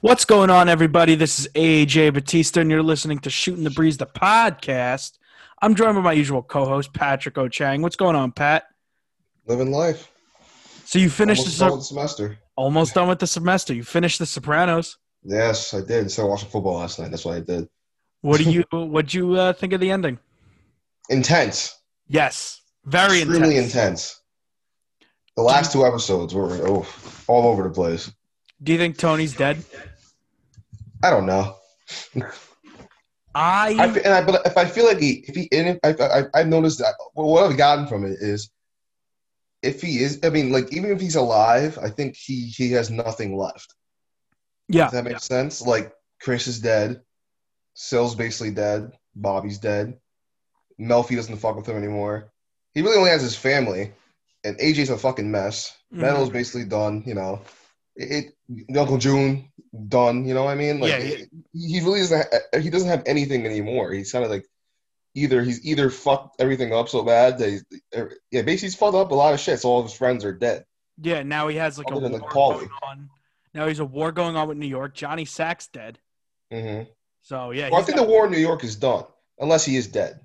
What's going on, everybody? This is AJ Batista, and you're listening to Shooting the Breeze, the podcast. I'm joined by my usual co-host Patrick O'Chang. What's going on, Pat? Living life. So you finished Almost the done with the semester. almost done with the semester. You finished The Sopranos. Yes, I did. Instead of watching football last night, that's what I did. What do you What do you uh, think of the ending? Intense. Yes, very Extremely intense. intense. The last two episodes were oh, all over the place. Do you think Tony's dead? I don't know. I, I and I, but if I feel like he, if he, and if I, I, I've noticed that what I've gotten from it is, if he is, I mean, like even if he's alive, I think he he has nothing left. yeah, Does that make sense? Like Chris is dead, Sil's basically dead, Bobby's dead, Melfi doesn't fuck with him anymore. He really only has his family, and AJ's a fucking mess. Mhm. Meadow's basically done. You know, it, Uncle June done. You know what I mean? Like Yeah, it- he really doesn't. Ha- he doesn't have anything anymore. He's kind of like either he's either fucked everything up so bad that he's, er, yeah, basically he's fucked up a lot of shit. So all his friends are dead. yeah. Now he has like a war like, going on. Now he's a war going on with New York. Johnny Sack's dead. Mm-hmm. So yeah, Well, I think got- the war in New York is done, unless he is dead.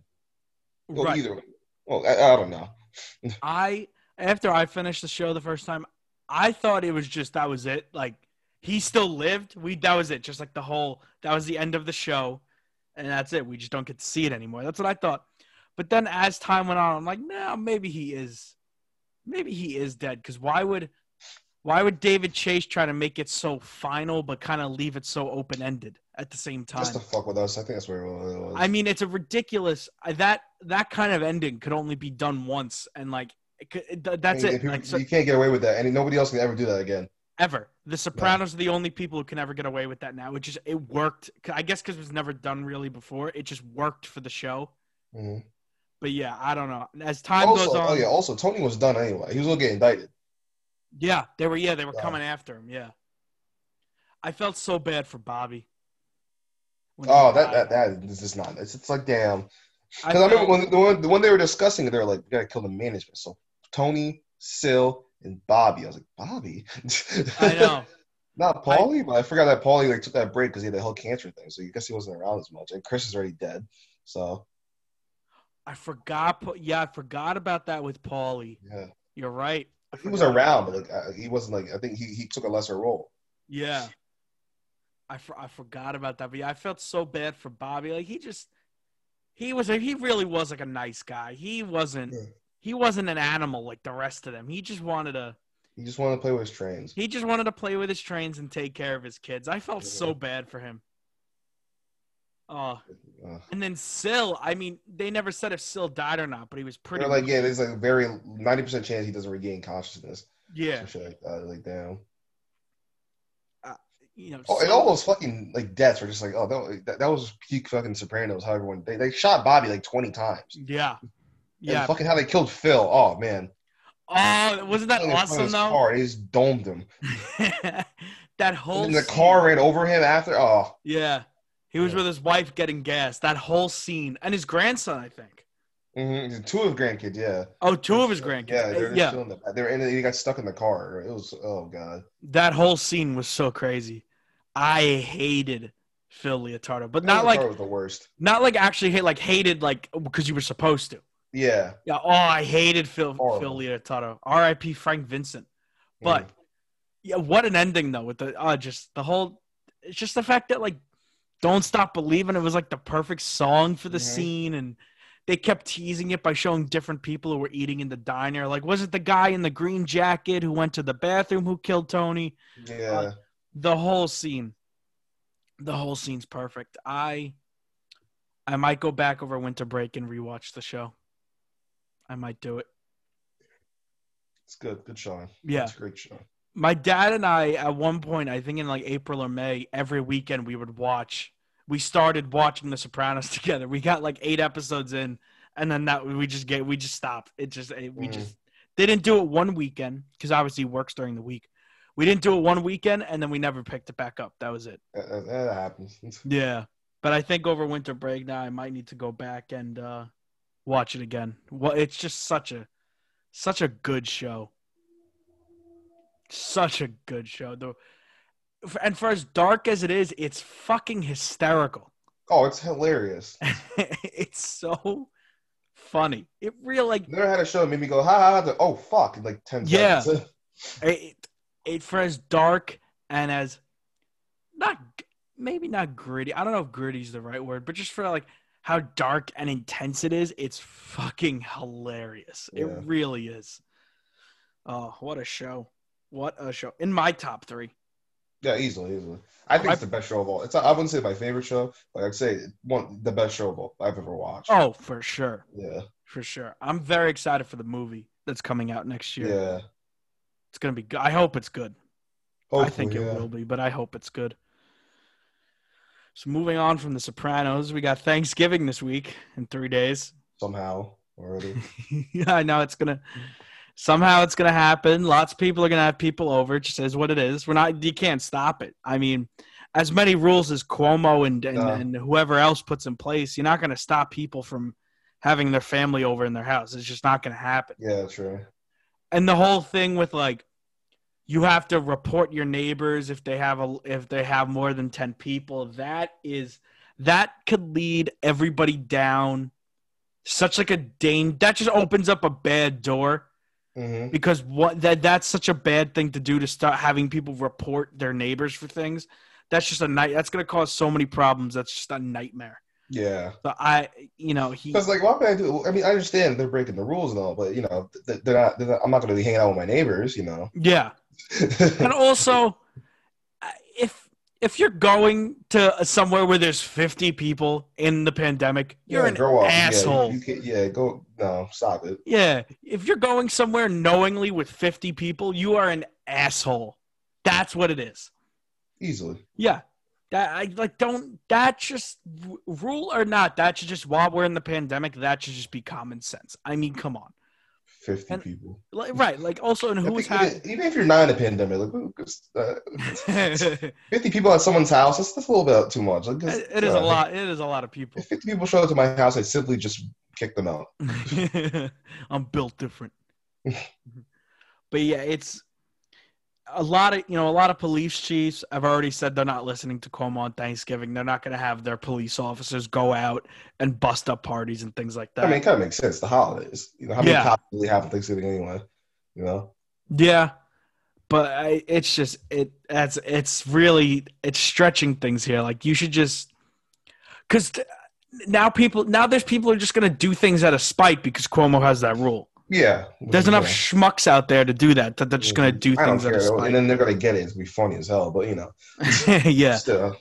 Well, right. either. Well, I, I don't know. I after I finished the show the first time, I thought it was just that was it. Like he still lived. We that was it. Just like the whole that was the end of the show, and that's it. We just don't get to see it anymore. That's what I thought. But then as time went on, I'm like, no, maybe he is, maybe he is dead. Because why would, why would David Chase try to make it so final but kind of leave it so open ended at the same time? Just to fuck with us. I think that's where it was. I mean, it's a ridiculous that that kind of ending could only be done once, and like I that's it. you, Like, so, you can't get away with that, and nobody else can ever do that again. ever. The Sopranos are the only people who can ever get away with that now. It just it worked. I guess because it was never done really before. It just worked for the show. Mhm. But yeah, I don't know. As time Also, goes on, oh yeah. Also, Tony was done anyway. He was gonna get indicted. yeah, they were yeah they were Yeah. coming after him. Yeah, I felt so bad for Bobby. Oh, that that that is just not. It's, it's like damn. Because I, remember felt- when the one, the one they were discussing, they were like, "We gotta kill the management." So Tony, Sil, and Bobby. I was like, Bobby. I know. Not Paulie, but I forgot that Paulie like took that break because he had the whole cancer thing. So you guess he wasn't around as much. And Chris is already dead. So I forgot. Yeah, I forgot about that with Paulie. yeah, You're right. I he was around, but like he wasn't like. I think he, he took a lesser role. Yeah. I, for, I forgot about that. But yeah, I felt so bad for Bobby. Like he just he was he really was like a nice guy. He wasn't Yeah. He wasn't an animal like the rest of them. He just wanted to He just wanted to play with his trains. he just wanted to play with his trains and take care of his kids. I felt so bad for him. Oh, Uh, and then Sil, I mean, they never said if Sil died or not, but he was pretty like, yeah, there's like a very ninety percent chance he doesn't regain consciousness. yeah, shit like that. Like damn. you know. Oh, and all those fucking like deaths were just like, oh, that, that, that was peak fucking Sopranos. How everyone they, they shot Bobby like twenty times. yeah. And Yeah. fucking how they killed Phil. Oh man. Oh, wasn't that awesome though? Car, they just domed him. that whole And the scene- car ran over him after. Oh, Yeah. He was Yeah. with his wife getting gas. That whole scene. And his grandson, I think. hmm two of grandkids. Yeah. Oh, two of his grandkids. Yeah, they're yeah. still in the, they were in. They got stuck in the car. It was. Oh god. That whole scene was so crazy. I hated Phil Leotardo, but not That like was the worst. not like actually hate like hated like because you were supposed to. Yeah. Yeah. Oh, I hated Phil Horrible. Phil Leotardo. R.I.P. Frank Vincent. But Mhm. yeah, what an ending though with the uh just the whole it's just the fact that like Don't Stop Believing it was like the perfect song for the Mhm. scene and they kept teasing it by showing different people who were eating in the diner. Like was it the guy in the green jacket who went to the bathroom who killed Tony? yeah. The whole scene. The whole scene's perfect. I I might go back over winter break and rewatch the show. I might do it. it's good. Good show. Yeah. It's a great show. my dad and I at one point, I think in like April or May, every weekend we would watch. We started watching The Sopranos together. We got like eight episodes in, and then that we just get we just stopped. It just it, we Mm. just they didn't do it one weekend because obviously he works during the week. We didn't do it one weekend, and then we never picked it back up. That was it. That, that- that happens. Yeah, but I think over winter break now I might need to go back and uh, watch it again. Well, it's just such a such a good show. Such a good show. The and for as dark as it is, it's fucking hysterical. Oh, it's hilarious. it's so funny. It really like Never had a show that made me go, ha ha, ha oh fuck, in like 10 Yeah. seconds. it, it for as dark and as not maybe not gritty. I don't know if gritty is the right word, but just for like how dark and intense it is, it's fucking hilarious. Yeah. It really is. Oh, what a show! What a show! In my top three. Yeah, easily, easily. I think I- it's the best show of all. It's I wouldn't say my favorite show, but I'd say one the best show of all I've ever watched. Oh, for sure, Yeah, for sure. I'm very excited for the movie that's coming out next year. yeah. It's gonna be good. I hope it's good. I think it yeah. will be, but I hope it's good. So moving on from The Sopranos, we got Thanksgiving this week in three days. somehow already. yeah, I know it's gonna somehow it's gonna happen. Lots of people are gonna have people over. It just is what it is. We're not you can't stop it. I mean, as many rules as Cuomo and and, No. and whoever else puts in place, you're not gonna stop people from having their family over in their house. It's just not gonna happen. yeah, true. and the whole thing with like you have to report your neighbors if they have a if they have more than 10 people that is that could lead everybody down such like a dane that just opens up a bad door hmm because what that that's such a bad thing to do to start having people report their neighbors for things that's just a night that's going to cause so many problems that's just a nightmare Yeah, so i you know he because like, what would I do? I mean, I understand they're breaking the rules and all, but you know, they're not. They're not I'm not going to be hanging out with my neighbors. You know. yeah and also if if you're going to somewhere where there's 50 people in the pandemic you're Yeah, an grow up. Yeah, asshole you can't- yeah, go. No, stop it. yeah if you're going somewhere knowingly with 50 people you are an asshole that's what it is Easily. yeah that i like don't that just rule or not that should just while we're in the pandemic that should just be common sense i mean come on Fifty And- people. like, right like also and who's think even, even if you're not in a pandemic, like uh, fifty people at someone's house, that's, that's a little bit too much. Like, it is uh, a lot it is a lot of people If fifty people show up to my house, I simply just kick them out. I'm built different. but yeah, it's a lot of you know a lot of police chiefs have already said they're not listening to Cuomo on Thanksgiving. They're not going to have their police officers go out and bust up parties and things like that. I mean, it kind of makes sense. The holidays, you know, how many Yeah. cops really have on Thanksgiving anyway? You know, yeah, but I, it's just it that's it's really it's stretching things here. Like you should just because now people now there's people who are just going to do things out of spite because Cuomo has that rule. Yeah. There's enough Yeah. schmucks out there to do that that they're just going to do I things care, spite. and then they're gonna get it. It's gonna be funny as hell, but you know, yeah. still.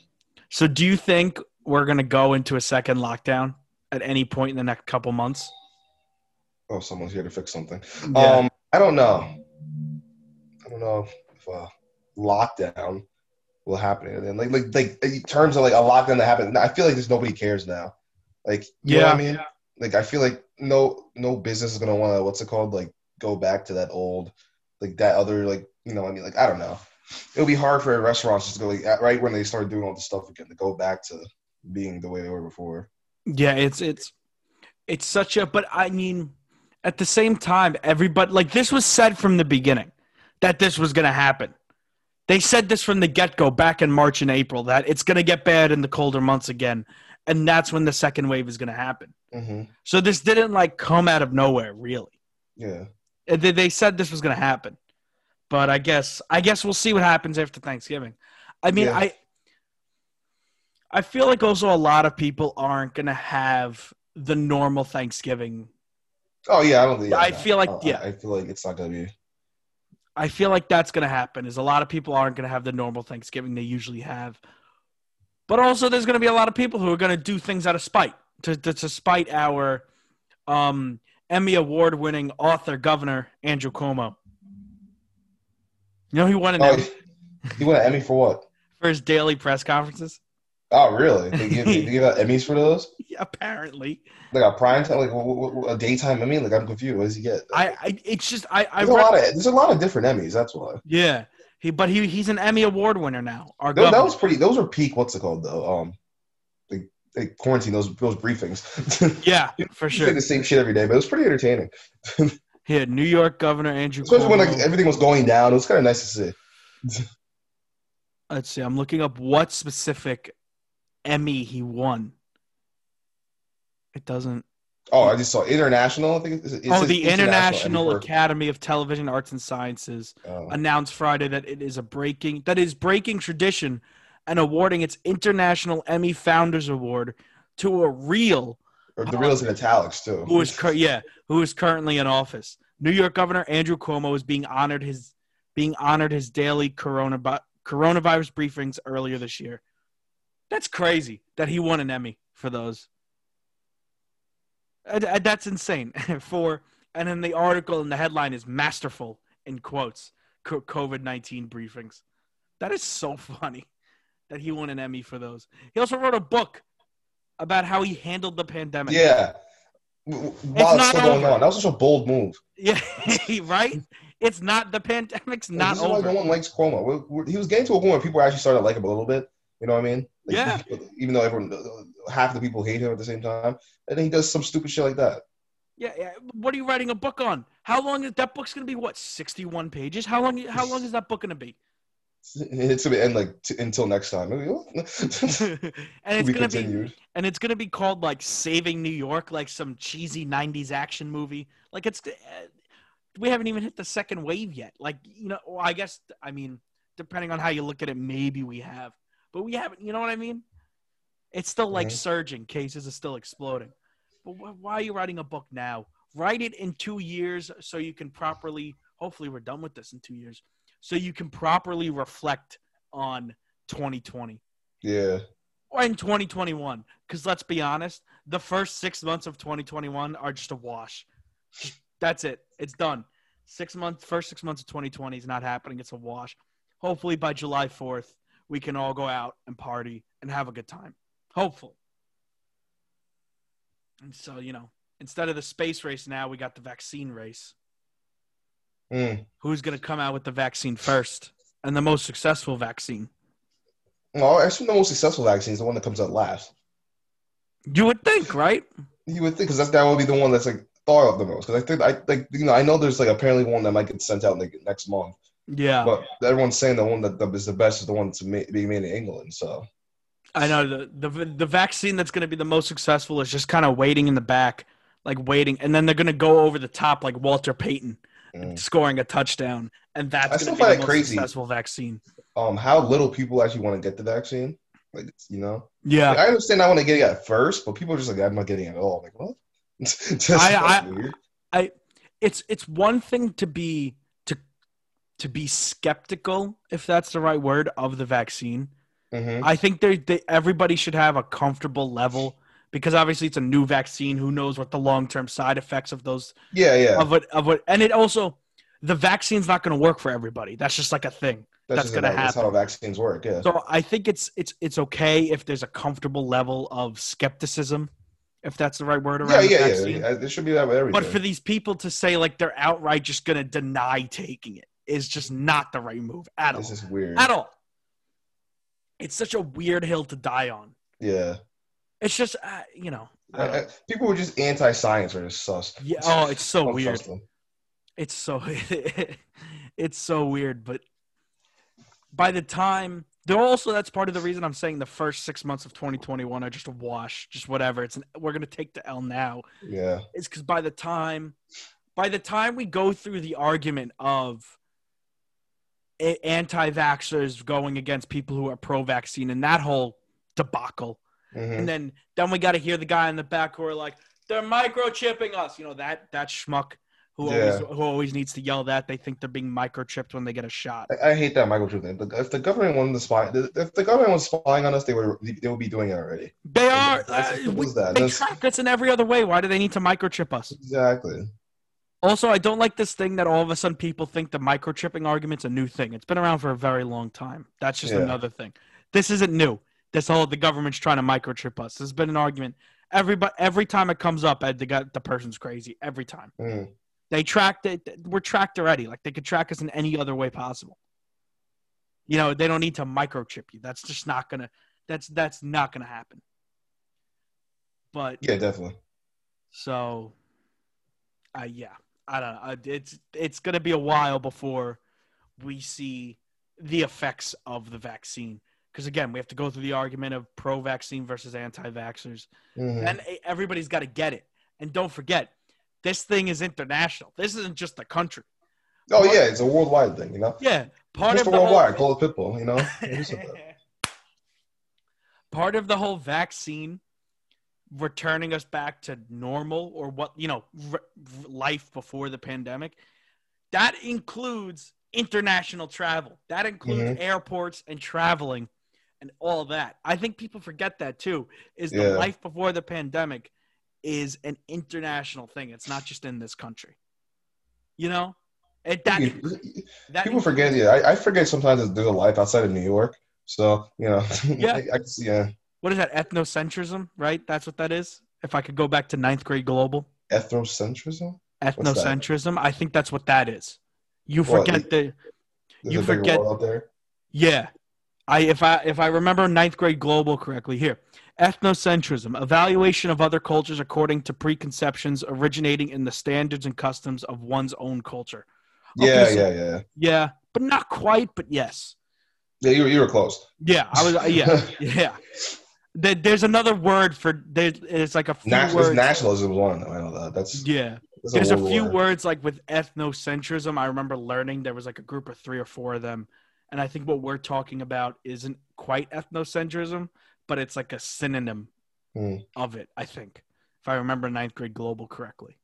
So do you think we're going to go into a second lockdown at any point in the next couple months? Oh, someone's here to fix something. Yeah. Um, I don't know. I don't know if uh, lockdown will happen, and then like like like in terms of like a lockdown that happened. I feel like there's nobody cares now. Like, you know what I Yeah. mean? Like, I feel like no no business is gonna want to what's it called like go back to that old like that other like you know I mean like I don't know. It'll be hard for restaurants just to go like right when they start doing all the stuff again to go back to being the way they were before. Yeah, it's it's it's such a but I mean at the same time everybody like this was said from the beginning that this was going to happen. They said this from the get-go back in March and April that it's going to get bad in the colder months again and that's when the second wave is going to happen. Hmm So this didn't like come out of nowhere really. Yeah. They, they said this was going to happen, but I guess I guess we'll see what happens after Thanksgiving. I mean, Yeah. I I feel like also a lot of people aren't going to have the normal Thanksgiving. Oh yeah, I don't think. I feel like- I- yeah. I feel like it's not gonna be. I feel like that's going to happen. Is a lot of people aren't going to have the normal Thanksgiving they usually have, but also there's going to be a lot of people who are going to do things out of spite to to, to spite our um, Emmy award winning author governor Andrew Cuomo. You know he won an Oh, Emmy you won an Emmy for what? for his daily press conferences. Oh, really? They give, they give out Emmys for those? Yeah, apparently, Like a prime time, like a daytime Emmy? Like I'm confused. What does he get? I, I it's just I I there's a lot of there's a lot of different Emmys. That's why. yeah he but he he's an Emmy award winner now. Our Those, that was pretty. Those were peak. What's it called though? Um, quarantine. Those those briefings. yeah for sure. the same shit every day, but it was pretty entertaining. Here, New York Governor Andrew Especially when like everything was going down. It was kind of nice to see. Let's see. I'm looking up what specific Emmy he won. It doesn't. Oh, I just saw international. I think it's, it oh, the International for- Academy of Television Arts and Sciences oh. announced Friday that it is a breaking that is breaking tradition and awarding its International Emmy Founders Award to a real Or the reels in italics too. who is cur- yeah who is currently in office. New York Governor Andrew Cuomo is being honored his being honored his daily corona coronavirus briefings earlier this year. That's crazy that he won an Emmy for those. Uh, uh, That's insane. for and then the article and the headline is masterful in quotes COVID nineteen briefings. That is so funny that he won an Emmy for those. He also wrote a book about how he handled the pandemic. Yeah. While it's, not still going over. on, that was such a bold move. Yeah, right. It's not the pandemic's Like, not this is why over. no one likes Cuomo. We- we- He was getting to a point where people actually started to like him a little bit. You know what I mean? Like, Yeah. Even though everyone, uh, half the people hate him at the same time, and then he does some stupid shit like that. Yeah, yeah. What are you writing a book on? How long is that book's gonna be? What, sixty-one pages? How long? How long is that book gonna be? It's gonna end like t- until next time. and it's gonna be and it's gonna be called like Saving New York, like some cheesy '90s action movie. Like it's uh, we haven't even hit the second wave yet. Like you know, well, I guess I mean, depending on how you look at it, maybe we have, but we haven't. You know what I mean? It's still like Mhm. surging. Cases are still exploding. But wh- why are you writing a book now? Write it in two years so you can properly. Hopefully, we're done with this in two years, so you can properly reflect on 2020 Yeah. or in 2021 because let's be honest the first six months of 2021 are just a wash. That's it. It's done. Six months first six months of 2020 is not happening. It's a wash. Hopefully by july 4th we can all go out and party and have a good time. Hopefully. And so you know instead of the space race now we got the vaccine race Mm. who's going to come out with the vaccine first and the most successful vaccine Well, I assume the most successful vaccine is the one that comes out last. you would think right You would think because that's that would be the one that's like thought of the most. Because I think I like you know I know there's like apparently one that might get sent out like next month, yeah but everyone's saying the one that is the best is the one to ma- be made in England. So I know the the the vaccine that's going to be the most successful is just kind of waiting in the back, like waiting, and then they're going to go over the top like Walter Payton mm. scoring a touchdown, and that's going to be the most crazy. successful vaccine. um, how little people actually want to get the vaccine. Like you know, Yeah, Like, I understand I want to get it at first, but people are just like I'm not getting it at all. I'm like what? Just I- I- weird. it's it's one thing to be to to be skeptical, if that's the right word, of the vaccine. Mhm. I think they, they everybody should have a comfortable level because obviously it's a new vaccine. Who knows what the long term side effects of those Yeah, yeah. of what of what, and it also the vaccine's not going to work for everybody. That's just like a thing. that's just gonna happen. That's how vaccines work. Yeah. So I think it's it's it's okay if there's a comfortable level of skepticism, if that's the right word around yeah, yeah, vaccine. yeah. There should be that with everything. But for these people to say like they're outright just going to deny taking it is just not the right move at all. this is weird. At all. It's such a weird hill to die on. Yeah. It's just uh, you know. I I- don't- I- people were just anti-science or just sus. yeah. Oh, it's so weird. it's so it's so weird but by the time they're also that's part of the reason i'm saying the first six months of 2021 are just a wash just whatever it's an, we're going to take the l now Yeah. is because by the time by the time we go through the argument of anti-vaxxers going against people who are pro-vaccine and that whole debacle Mhm. and then then we got to hear the guy in the back who are like they're microchipping us you know that that schmuck who always who always needs to yell that they think they're being microchipped when they get a shot I, I hate that microchip thing. If the government wanted to spy, if the government was spying on us, they would they would be doing it already. they are uh, we- that. they track us in every other way why do they need to microchip us Exactly. also i don't like this thing that all of a sudden people think the microchipping argument's a new thing it's been around for a very long time that's just Yeah. another thing this isn't new this whole the government's trying to microchip us there's been an argument everybody every time it comes up Ed, the the person's crazy every time Mm. They tracked it. We're tracked already. Like they could track us in any other way possible. You know, they don't need to microchip you. That's just not gonna. That's that's not gonna happen. But Yeah, definitely. so, uh, yeah, I don't know. Uh, It's it's gonna be a while before we see the effects of the vaccine. Because again, we have to go through the argument of pro-vaccine versus anti-vaxxers, Mhm. and everybody's got to get it. And don't forget, this thing is international. This isn't just a country. Oh yeah, it's a worldwide thing, you know. Yeah, part Mr. of the whole, worldwide, call it Pitbull, you know. Who said that? part of the whole vaccine returning us back to normal or what you know life before the pandemic that includes international travel that includes Mhm. airports and traveling and all that i think people forget that too is the Yeah. life before the pandemic is an international thing it's not just in this country you know it, that, People- that People forget. Yeah, I, I forget sometimes that there's a life outside of New York. So you know, Yeah. I, I yeah, what is that ethnocentrism right that's what that is if i could go back to ninth grade global ethnocentrism. ethnocentrism. I think that's what that is. You forget like- the You a forget- world out there. yeah. I if I if I remember ninth grade global correctly here. Ethnocentrism, evaluation of other cultures according to preconceptions originating in the standards and customs of one's own culture. Okay, Yeah, so- yeah, yeah. Yeah, but not quite, but yes. Yeah, you, were- you were close. Yeah, I was yeah, yeah. There, there's another word for there, it's like a few words. nationalism is one. I know that. That's, yeah. that's There's a world few war. words like with ethnocentrism. I remember learning there was like a group of three or four of them, and I think what we're talking about isn't quite ethnocentrism, but it's like a synonym Hmm. of it. I think, if I remember ninth grade global correctly.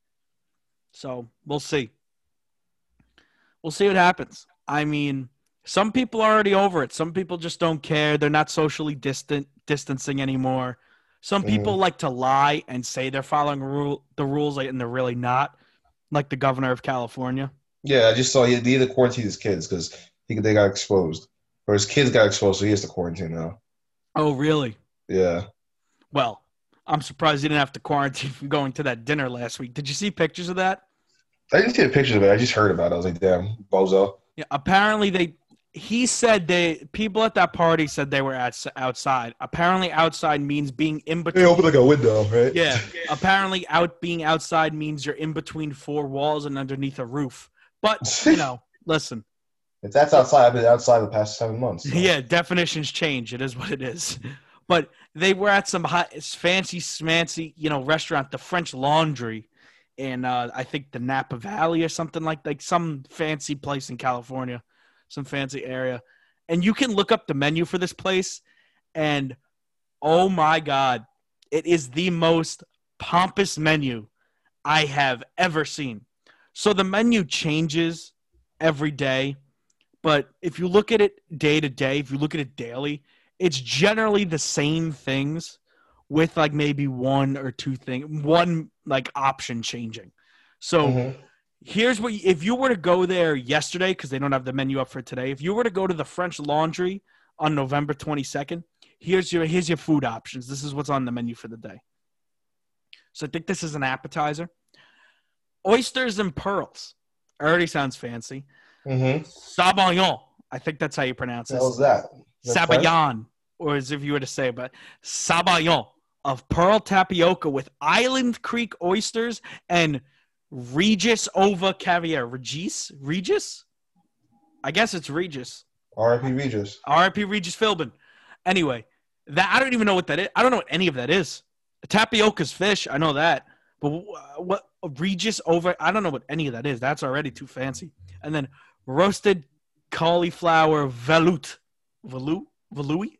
So we'll see. We'll see what happens. I mean, some people are already over it. Some people just don't care. They're not socially distant distancing anymore. Some Mhm. people like to lie and say they're following rule, the rules, like, and they're really not. Like the governor of California. Yeah, I just saw he, he to quarantine his kids because they got exposed, or his kids got exposed, so he has to quarantine now. Oh, really? Yeah. Well, I'm surprised he didn't have to quarantine from going to that dinner last week. Did you see pictures of that? I didn't see the pictures of it. I just heard about it. I was like, damn, bozo. Yeah. Apparently, they. He said they people at that party said they were at, outside. Apparently, outside means being in between. They opened like a window, right? Yeah. Apparently, out being outside means you're in between four walls and underneath a roof. But you know, listen. If that's outside, I've been outside the past seven months. so. Yeah, definitions change. It is what it is. But they were at some hot, fancy, smancy, you know, restaurant, the French Laundry, in uh, I think the Napa Valley or something like like some fancy place in California, some fancy area, and you can look up the menu for this place, and oh my god, it is the most pompous menu I have ever seen. So the menu changes every day, but if you look at it day to day, if you look at it daily, it's generally the same things with like maybe one or two thing, one like option changing. So Mhm. here's what if you were to go there yesterday because they don't have the menu up for today. If you were to go to the French Laundry on November 22nd, here's your here's your food options. This is what's on the menu for the day. So I think this is an appetizer. Oysters and pearls. Already sounds fancy. Mhm. Sabayon. I think that's how you pronounce it. is that Sabayon, or as if you were to say, but Sabayon of pearl tapioca with Island Creek oysters and Regis ova caviar. Regis? Regis? I guess it's Regis. R.I.P. Regis. R.I.P. Regis Philbin. Anyway, that I don't even know what that is. I don't know what any of that is. Tapioca's fish. I know that. But wh- what Regis over? I don't know what any of that is. That's already too fancy. And then roasted cauliflower velout. Veloute? Veloute?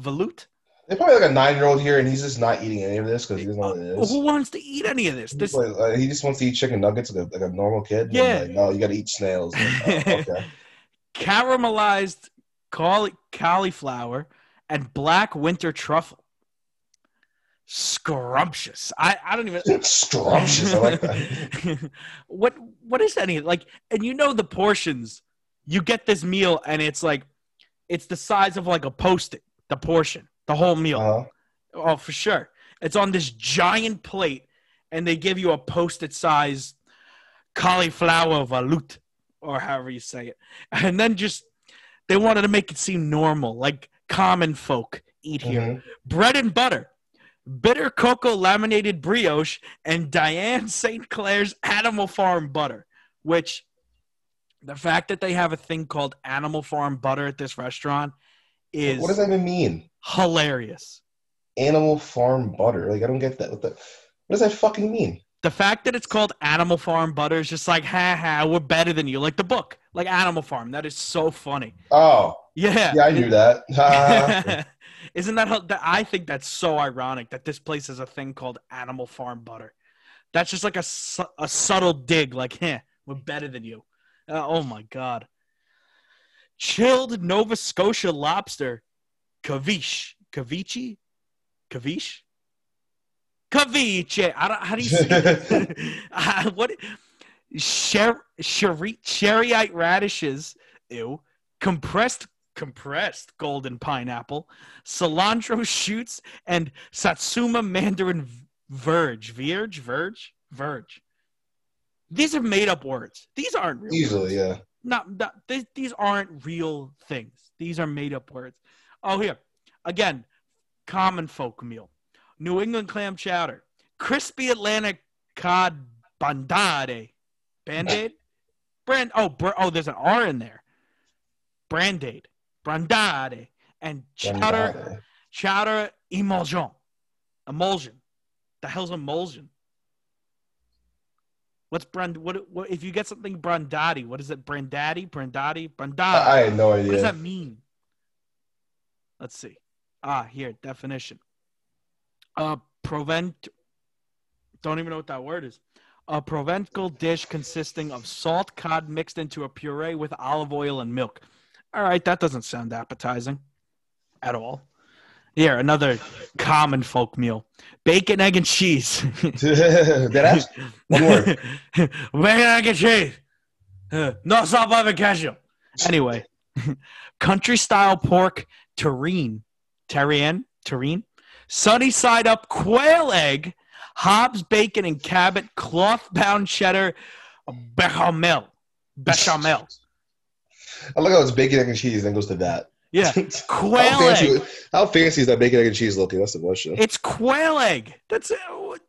Velout? There's probably like a nine-year-old here, and he's just not eating any of this because he doesn't know what it is. Who wants to eat any of this? This like, uh, he just wants to eat chicken nuggets like a, like a normal kid. Yeah. Like, no, you got to eat snails. Like, oh, okay. caramelized cauli- cauliflower and black winter truffle. Scrumptious. I, I don't even. Scrumptious. I like that. what what is any like? And you know the portions. You get this meal and it's like, it's the size of like a post-it. The portion, the whole meal. Uh-huh. Oh, for sure. It's on this giant plate, and they give you a post-it size cauliflower veloute, or however you say it. And then just they wanted to make it seem normal, like common folk eat here. Mhm. Bread and butter, bitter cocoa laminated brioche, and Diane St. Clair's Animal Farm butter, which The fact that they have a thing called Animal Farm butter at this restaurant is What does that even mean? hilarious. Animal farm butter. Like I don't get that. What, the, what does that fucking mean? The fact that it's called Animal Farm butter is just like, ha ha, we're better than you. Like the book, like Animal Farm. That is so funny. Oh, Yeah. yeah, I knew that. Isn't that, how, that? I think that's so ironic that this place has a thing called Animal Farm butter. That's just like a, su- a subtle dig, like, eh, we're better than you. Uh, oh my god. Chilled Nova Scotia lobster, caviche, caviche, caviche, caviche. I don't. How do you say it? Uh, what? Sher, sherry, cherryite radishes. Ew. Compressed compressed golden pineapple, cilantro shoots, and Satsuma mandarin verge. Verge? Verge? Verge. These are made up words. These aren't real. Easily, words. yeah. Not, not these, these aren't real things. These are made up words. Oh, here. Again, common folk meal. New England clam chowder. Crispy Atlantic cod bandade. Band-aid? Brand oh, br- oh, there's an R in there. Brand-aid. Brandade. And chowder Brandade. chowder emulsion. Emulsion. The hell's emulsion? What's brand? What, what if you get something brandati? What is it? Brandati? Brandati? Brandati? I, I had no idea. what does that mean? Let's see. Ah, here definition. Uh, prevent. Don't even know what that word is. A Provencal dish consisting of salt cod mixed into a puree with olive oil and milk. All right, that doesn't sound appetizing at all. Here, another common folk meal: bacon, egg, and cheese. I? Bacon, egg, and cheese. No salt, butter, cashew. Anyway, country style pork terrine, terrine, terrine, sunny side up quail egg, Hobbs bacon and Cabot cloth bound cheddar bechamel, bechamel. I look how it's bacon, egg, and cheese, then goes to that. Yeah, how, quail fancy, egg. how fancy is that bacon, egg, and cheese looking? That's the question. It's quail egg. That's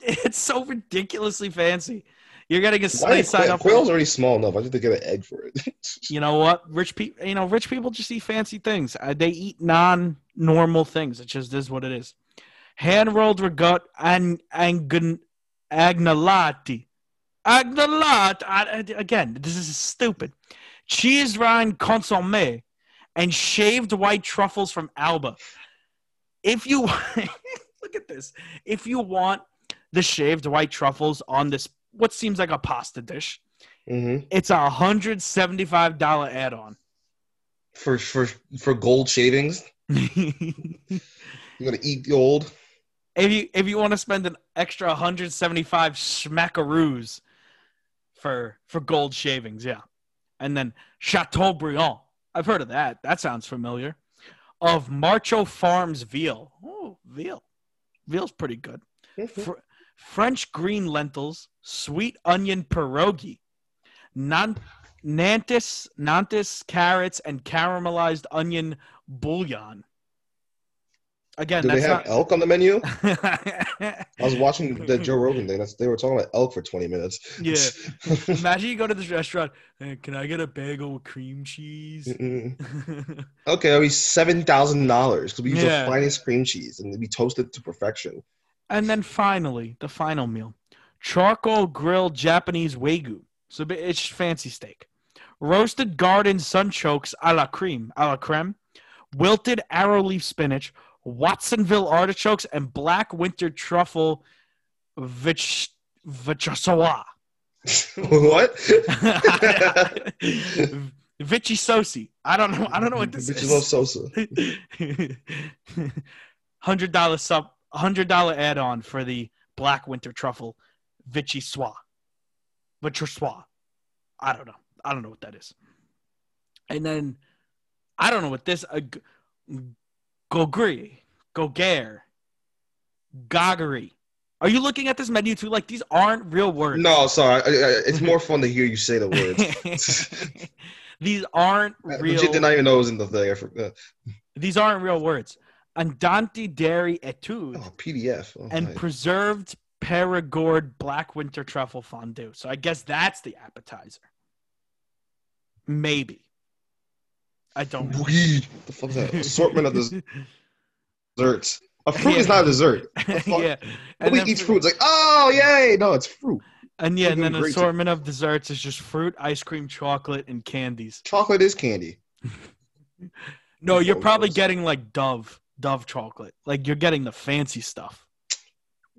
it's so ridiculously fancy. You're getting a Why sunny side quail, up. quail's already small enough. I just have to get an egg for it. You know what? Rich people, you know, rich people just eat fancy things. Uh, they eat non-normal things. It just is what it is. Hand rolled regut and and I- I- Again, this is stupid. Cheese rind consomme and shaved white truffles from Alba. If you look at this, if you want the shaved white truffles on this, what seems like a pasta dish, hmm it's a hundred seventy-five dollar add-on. For for for gold shavings, you're gonna eat gold. If you if you want to spend an extra hundred seventy-five smackaroos for for gold shavings, yeah, and then Chateaubriand. I've heard of that. That sounds familiar. Of Marcho Farms veal. Oh, veal. Veal's pretty good. Fr- French green lentils, sweet onion pierogi, nan- nantis, nantis carrots, and caramelized onion bouillon. Again, Do they have not. elk on the menu? I was watching the Joe Rogan thing. That's, they were talking about elk for 20 minutes. Yeah. Imagine you go to this restaurant. "Hey, can I get a bagel with cream cheese? Okay, it'll be seven thousand dollars because we use Yeah. the finest cream cheese and we toast it to perfection. and then finally, the final meal: charcoal grilled Japanese wagyu. So it's fancy steak. Roasted garden sunchokes a la creme, a la creme, wilted arrow leaf spinach, Watsonville artichokes, and black winter truffle vich vichyssoise. what? Vichy Sosi. I don't know. I don't know what this Bitches is. Sosa. Hundred dollar sub, hundred dollar add on for the black winter truffle, Vichy Soie, Vichyssoise. I don't know. I don't know what that is. And then I don't know what this uh, Gogri, Gogare, Goggery. Are you looking at this menu too? Like these aren't real words. No, sorry. It's more fun to hear you say the words. these aren't uh, real. legit did not even know it was in the thing. I forgot. Uh. These aren't real words. Andante dairy etude Oh, PDF. Oh, and nice. preserved Perigord black winter truffle fondue. So I guess that's the appetizer. Maybe. I don't. Weed. The fuck is that? Assortment of desserts. A fruit is not a dessert. Yeah. Then eats for- fruit. It's like, oh yay! No, it's fruit. And yeah, and then an assortment of desserts is just fruit, ice cream, chocolate, and candies. Chocolate is candy. No, you're probably getting like Dove, Dove chocolate. Like you're getting the fancy stuff.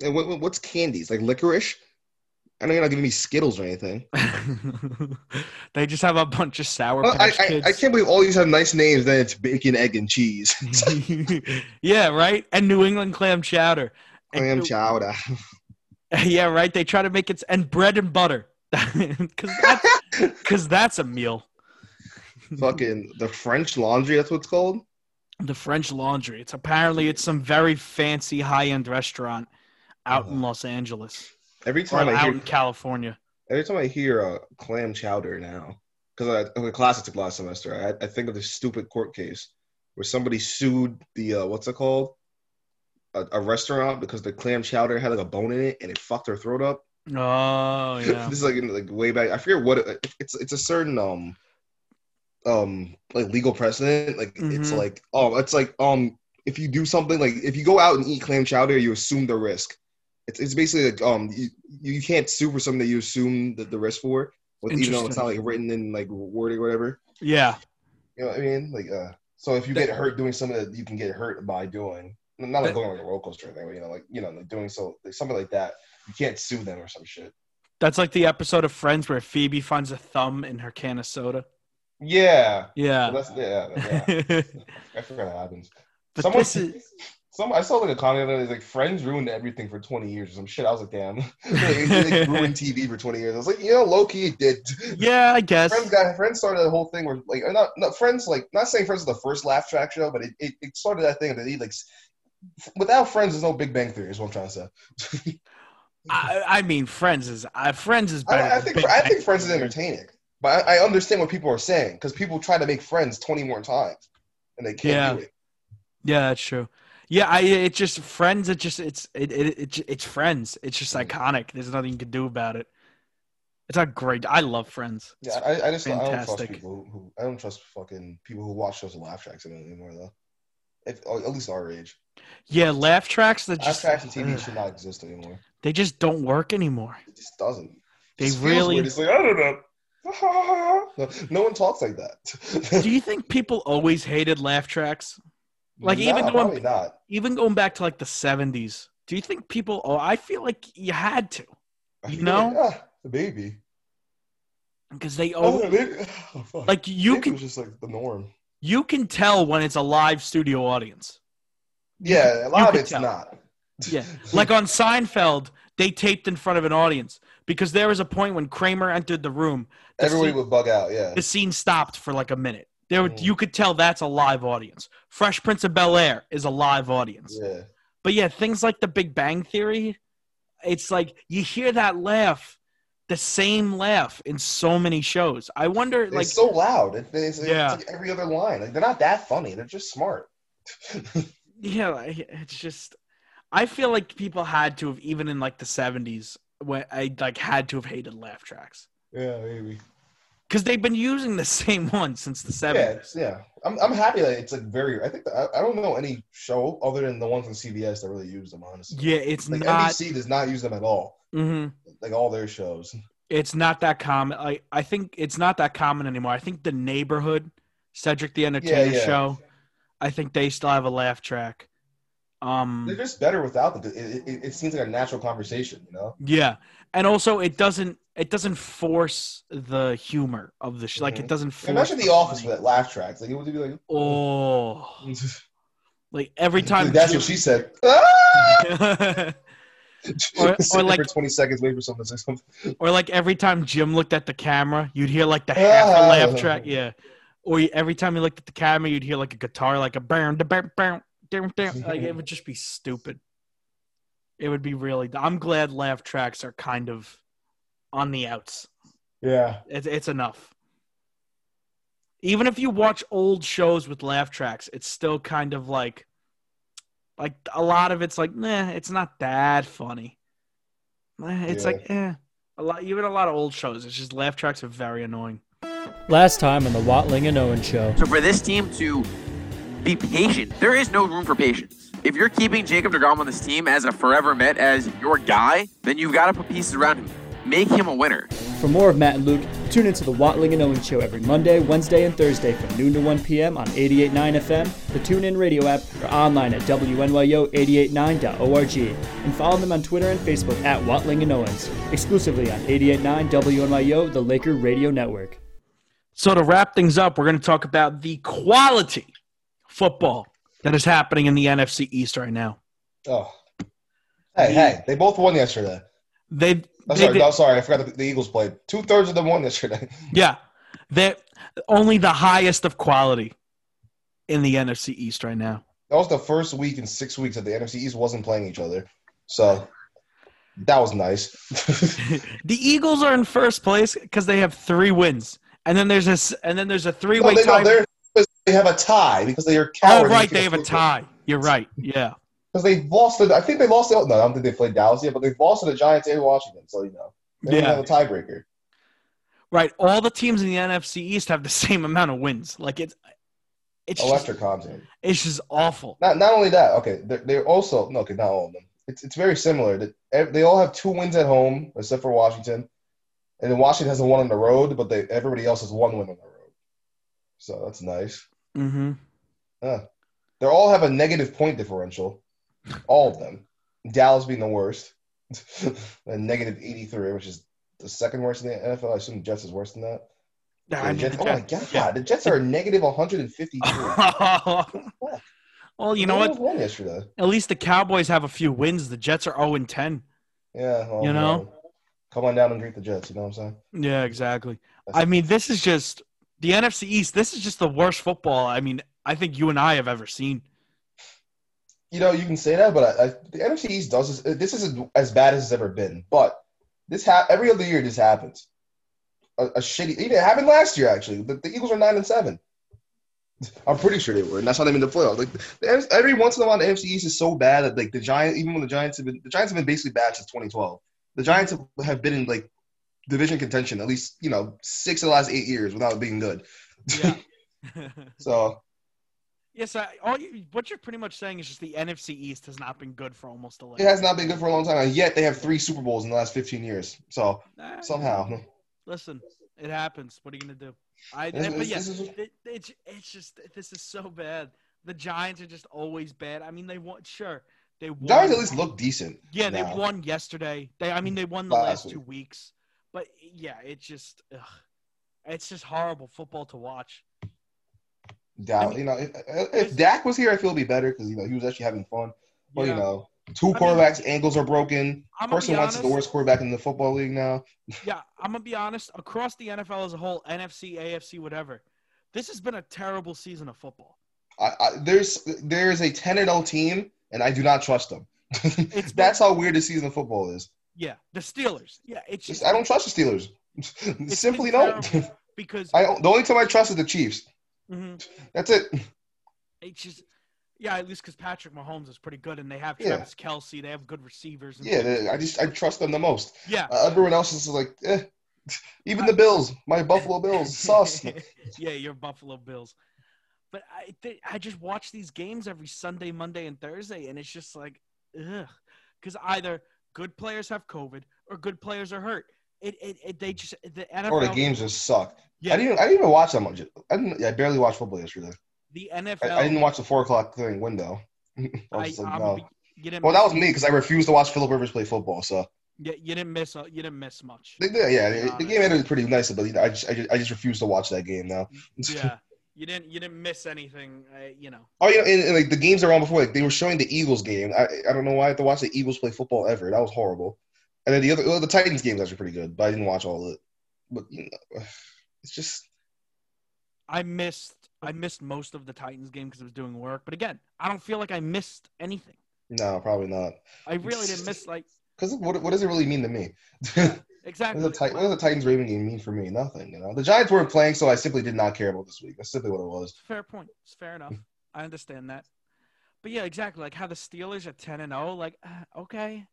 And what- what's candies? Like licorice? I know you're not giving me Skittles or anything. they just have a bunch of sour Well, I, patch I, kids. I can't believe all these have nice names. Then it's bacon, egg, and cheese. yeah, right. And New England clam chowder. And Clam New- chowder. Yeah, right. They try to make it and bread and butter because that's because that's a meal. Fucking the French Laundry. That's what's called. The French Laundry. It's apparently it's some very fancy high end restaurant out in Uh-huh. Los Angeles Every time I out hear in California. every time I hear uh, clam chowder now, because I the class I took last semester, I, I think of this stupid court case where somebody sued the uh, what's it called a, a restaurant because the clam chowder had like a bone in it and it fucked her throat up. Oh yeah. this is like like way back. I forget what it, it's. It's a certain um um like legal precedent. Like it's Mhm. like oh, it's like um if you do something like if you go out and eat clam chowder, you assume the risk. It's it's basically like um you, you can't sue for something that you assume that the risk for, with, even though it's not like written in like wording or whatever. yeah. You know what I mean? Like uh, so if you get hurt doing something that you can get hurt by doing, not like going on like a roller coaster or anything, but you know, like you know, like doing so like something like that, you can't sue them or some shit. That's like the episode of Friends where Phoebe finds a thumb in her can of soda. Yeah. Yeah. Well, that's yeah, yeah. I forgot that happens. Someone, this is some I saw like a comment that was like Friends ruined everything for twenty years or some shit. I was like, damn, like, it, like, ruined TV for twenty years. I was like, you know, low key it did. yeah, I guess. Friends got Friends started the whole thing where like not not Friends like not saying Friends is the first laugh track show, but it, it, it started that thing that he like without Friends there's no Big Bang Theory is what I'm trying to say. I, I mean, Friends is uh, Friends is better. I, I think Big I Bang think Friends is entertaining, but I, I understand what people are saying because people try to make Friends twenty more times and they can't Yeah. do it. Yeah, that's true. Yeah, I it just Friends. It just it's it, it, it it's Friends. It's just iconic. There's nothing you can do about it. It's a great. I love Friends. Yeah, I, I just I don't trust people who, I don't trust fucking people who watch shows with laugh tracks anymore though. If, oh, at least our age, Yeah, laugh tracks that laugh tracks and TV ugh, should not exist anymore. they just don't work anymore. It just doesn't. They just really-. It's like I don't know. No, no one talks like that. Do you think people always hated laugh tracks? Like, even though not. Even going back to like the 70s, do you think people? Oh, I feel like you had to You know? ah, the baby. because they Oh, oh, the. Oh, like you Baby can just like the norm. you can tell when it's a live studio audience. Yeah, a lot of it's tell. not. Yeah, like on Seinfeld, they taped in front of an audience because there was a point when Kramer entered the room, the everybody scene, would bug out. Yeah, the scene stopped for like a minute. There, Mm. you could tell that's a live audience. Fresh Prince of Bel Air is a live audience. yeah. But yeah, things like The Big Bang Theory, it's like you hear that laugh, the same laugh in so many shows. I wonder, It's like, so loud. It, it's, it's Yeah. like every other line. Like they're not that funny. They're just smart. yeah, it's just. I feel like people had to have, even in like the '70s, when I like had to have hated laugh tracks yeah, maybe. Because they've been using the same one since the Yeah, '70s. it's- yeah. I'm, I'm happy that it's like very. I think that, I, I don't know any show other than the ones on CBS that really use them. Honestly, Yeah, it's like not. NBC does not use them at all. mhm. Like all their shows. It's not that common. I I think it's not that common anymore. I think the Neighborhood, Cedric the Entertainer yeah. show. I think they still have a laugh track. Um. They're just better without them. It, it, it seems like a natural conversation, you know. Yeah, and also it doesn't it doesn't force the humor of the sh- like it Mhm. doesn't force. Imagine the The Office funny. with that laugh tracks. Like it would be like, Oh, like every time. that's Jim- what she said. Ah! Or- or like- for 20 seconds, wait for someone to say something. or like every time Jim looked at the camera, you'd hear like the half a laugh track. Yeah. Or every time you looked at the camera, you'd hear like a guitar, like a bam, da bam, bam, dam, dam. Like it would just be stupid. It would be really. I'm glad laugh tracks are kind of on the outs. Yeah. It's it's enough. Even if you watch old shows with laugh tracks, it's still kind of like, like a lot of it's like, nah, it's not that funny. It's Yeah. like, eh, a lot. Even a lot of old shows, it's just laugh tracks are very annoying. Last time on the Watling and Owen show. So for this team to be patient, there is no room for patience. If you're keeping Jacob DeGrom on this team as a forever Met, as your guy, then you've got to put pieces around him. Make him a winner. For more of Matt and Luke, tune into the Watling and Owen show every Monday, Wednesday, and Thursday from noon to 1 p.m. on 88.9 FM, the TuneIn Radio app, or online at WNYO889.org. And follow them on Twitter and Facebook at Watling and Owens, exclusively on 88.9 WNYO, the Laker Radio Network. So to wrap things up, we're going to talk about the quality football that is happening in the NFC East right now. Oh, hey, hey! They both won yesterday. They, I'm they sorry, no, sorry, I forgot the, the Eagles played. Two thirds of them won yesterday. yeah, they're only the highest of quality in the NFC East right now. That was the first week in six weeks that the NFC East wasn't playing each other. So that was nice. The Eagles are in first place because they have three wins, and then there's a and then there's a three-way they, no, tie. They're, they have a tie because they are oh, right, they have a tie. You're right. Yeah. Because they lost to, I think they lost to, no, I don't think they played Dallas yet, but they've lost to the Giants and Washington. So, you know, they Yeah. have a tiebreaker. Right. All the teams in the NFC East have the same amount of wins. Like it's it's oh, just, Electric content. it's just awful. Not not only that, okay, they're, they're also no, okay, not all of them. It's it's very similar. That they all have two wins at home, except for Washington, and then Washington has a one on the road, but they everybody else has one win on the road. So that's nice. Mm-hmm. They all have a negative point differential, all of them. Dallas being the worst, a negative eighty three, which is the second worst in the NFL. I assume the Jets is worse than that. I The mean, Jets- oh my god, the Jets are a negative one hundred and fifty three. well, you know what? Won yesterday. At least the Cowboys have a few wins. The Jets are 0 and 10. Yeah, well, You know? come on down and greet the Jets. You know what I'm saying? Yeah, exactly. That's- I mean, this is just the NFC East. This is just the worst football. I mean, I think you and I have ever seen. You know, you can say that, but I, I, the NFC East does this. This isn't as bad as it's ever been, but this ha- every other year this happens. A, a shitty. Even it happened last year actually. The, the Eagles are nine and seven. I'm pretty sure they were, and that's how they made the playoffs. Like the, every once in a while, the NFC East is so bad that like the Giants, even when the Giants have been, the Giants have been basically bad since 2012. The Giants have, have been in like division contention at least you know six of the last eight years without being good. Yeah. So yes, I, all you, what you're pretty much saying is just the NFC East has not been good for almost a it has not been good for a long time, and yet they have three Super Bowls in the last 15 years. So Nah, somehow. Listen, it happens. What are you gonna do? I This- but this- yeah, it, it's it's just this is so bad. The Giants are just always bad. I mean, they won. Sure, they won. Giants at least look decent. Yeah, they won yesterday. They, I mean, they won the Last last two week. weeks. But yeah, it's just, ugh, it's just horrible football to watch. Dak, I mean- you know, if, if Dak was here, I feel it'd be better because you know he was actually having fun. But Yeah. you know, two mean- quarterbacks ankles are broken. I'm gonna Person is the worst quarterback in the football league now. Yeah, I'm gonna be honest. Across the NFL as a whole, NFC, AFC, whatever, this has been a terrible season of football. I, I, there's there's a 10 and 0 team, and I do not trust them. That's how weird the season of football is. Yeah, the Steelers. Yeah, it's Just, I don't trust the Steelers. Simply don't. because I the only time I trust is the Chiefs. mhm, That's it. it's just yeah, at least because Patrick Mahomes is pretty good and they have Yeah. Travis Kelce, they have good receivers. And Yeah, I just I trust them the most. yeah. Uh, everyone else is like, eh. Even the Bills, my Buffalo Bills, sus. yeah, your Buffalo Bills. But I th- I just watch these games every Sunday, Monday, and Thursday, and it's just like, ugh, because either good players have COVID or good players are hurt. It, it, it they just the NFL. Or the games just suck. Yeah, I didn't. I didn't even watch that much. I didn't. I barely watched football yesterday. the I, NFL. I didn't watch the four o'clock thing window. I I, like, no. be- you didn't Well, that was me because I refused to watch Philip Rivers play football. So You, you didn't miss. uh, You didn't miss much. they, they- yeah, the- game ended pretty nicely, but you know, I just, I just I just refused to watch that game now. yeah, you didn't. You didn't miss anything. Uh, you know. Oh, you know, and, and, like the games are on before. Like they were showing the Eagles game. I I don't know why I had to watch the Eagles play football ever. That was horrible. And then the other well, the Titans game was actually pretty good, but I didn't watch all of it. But you know, it's just I missed. I missed most of the Titans game because I was doing work. But again, I don't feel like I missed anything. no, probably not. I really didn't miss like Because what what does it really mean to me? exactly. the what does the Titans Raven game mean for me? Nothing. You know, the Giants weren't playing, so I simply did not care about this week. That's simply what it was. Fair point. It's fair enough. I understand that. But yeah, exactly. Like how the Steelers are ten and zero. Like uh, okay,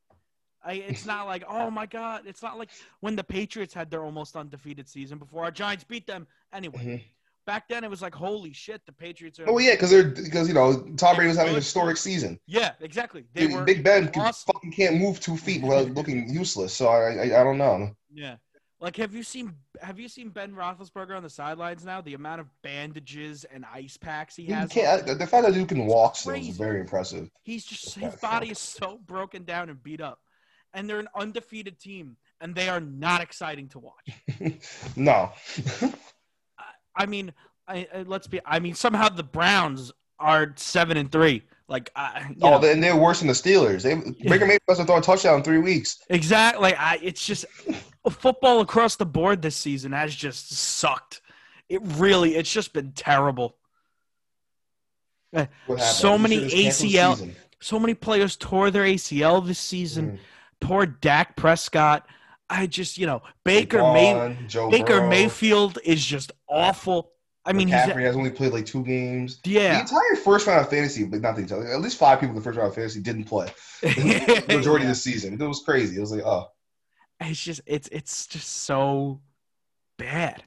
I, it's not like oh my god. It's not like when the Patriots had their almost undefeated season before our Giants beat them. Anyway, Mhm. Back then it was like holy shit, the Patriots are. Oh yeah, because they're because you know Tom Brady was having a historic season. yeah, exactly. They Big, were Big Ben awesome. fucking can't move two feet without looking useless. So I, I I don't know. Yeah. Like, have you seen have you seen Ben Roethlisberger on the sidelines now? The amount of bandages and ice packs he He has. can't, the fact that dude can walk still is very impressive. He's just his body is so broken down and beat up, and they're an undefeated team, and they are not exciting to watch. no, I mean, I, I, let's be. I mean, somehow the Browns are seven and three. Like, I, oh, know, and they're worse than the Steelers. They Baker Mayfield doesn't throw a touchdown in three weeks. exactly. I, it's just football across the board this season has just sucked. It really, it's just been terrible. So many should've canceled the ACL. So many players tore their ACL this season. Mhm. Poor Dak Prescott. I just, you know, Baker May Joe Baker Burrow, Mayfield is just awful. I mean, McCaffrey has only played like two games. Yeah, The entire first round of fantasy, but not the entire, at least five people in the first round of fantasy didn't play. The majority of the season. It was crazy. It was like, oh, It's just it's it's just so bad.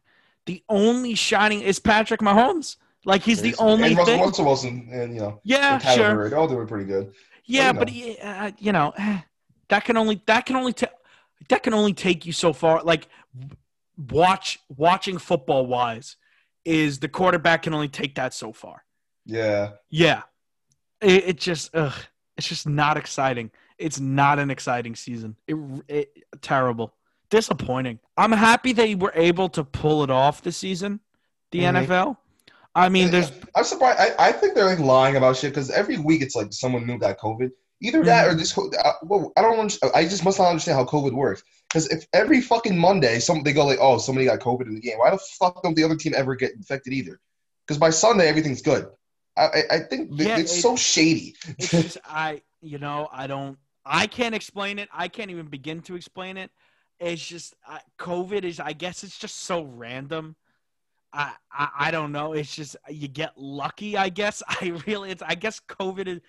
The only shining is Patrick Mahomes. Like he's the only and Russell, thing. Russell Wilson and you know, Yeah, sure. Murray, all they were pretty good. Yeah, you but he- uh, you know, that can only that can only ta- that can only take you so far. Like watch watching football wise is the quarterback can only take that so far. Yeah, Yeah, it, it just ugh, it's just not exciting. It's not an exciting season. It, it terrible, disappointing. I'm happy they were able to pull it off this season. The Mhm. NFL. I mean, there's I'm surprised. I, I think they're like lying about shit because every week it's like someone new got COVID. Either that Mm-hmm. or this. co- uh, Well, I don't. I just must not understand how COVID works. Because if every fucking Monday, some they go like, "Oh, somebody got COVID in the game," why the fuck don't the other team ever get infected either? Because by Sunday everything's good. I I, I think Yeah, it's it- so shady. it's just I you know I don't I can't explain it. I can't even begin to explain it. It's just I, COVID is I guess it's just so random. I, I I don't know. It's just you get lucky. I guess I really it's I guess COVID is.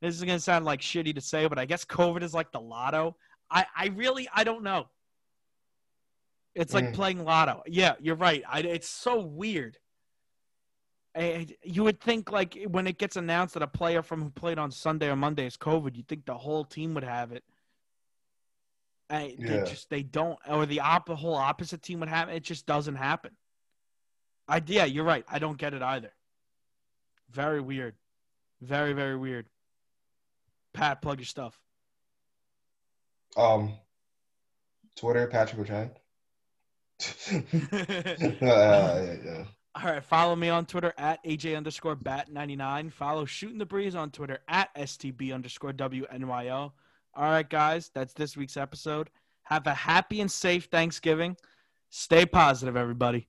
This is gonna sound like shitty to say, but I guess COVID is like the lotto. I I really I don't know. It's like Mm. playing lotto. Yeah, you're right. I, it's so weird. You would think like when it gets announced that a player from who played on Sunday or Monday is COVID, you'd think the whole team would have it. I, They just they don't, or the op- whole opposite team would have it. It just doesn't happen. I yeah, you're right. I don't get it either. Very weird. Very very weird. Pat, plug your stuff. Um, Twitter, Patrick O'Shine. uh, yeah, yeah. All right, follow me on Twitter at AJ underscore bat99. Follow Shooting the Breeze on Twitter at STB underscore WNYO. All right, guys, that's this week's episode. Have a happy and safe Thanksgiving. Stay positive, everybody.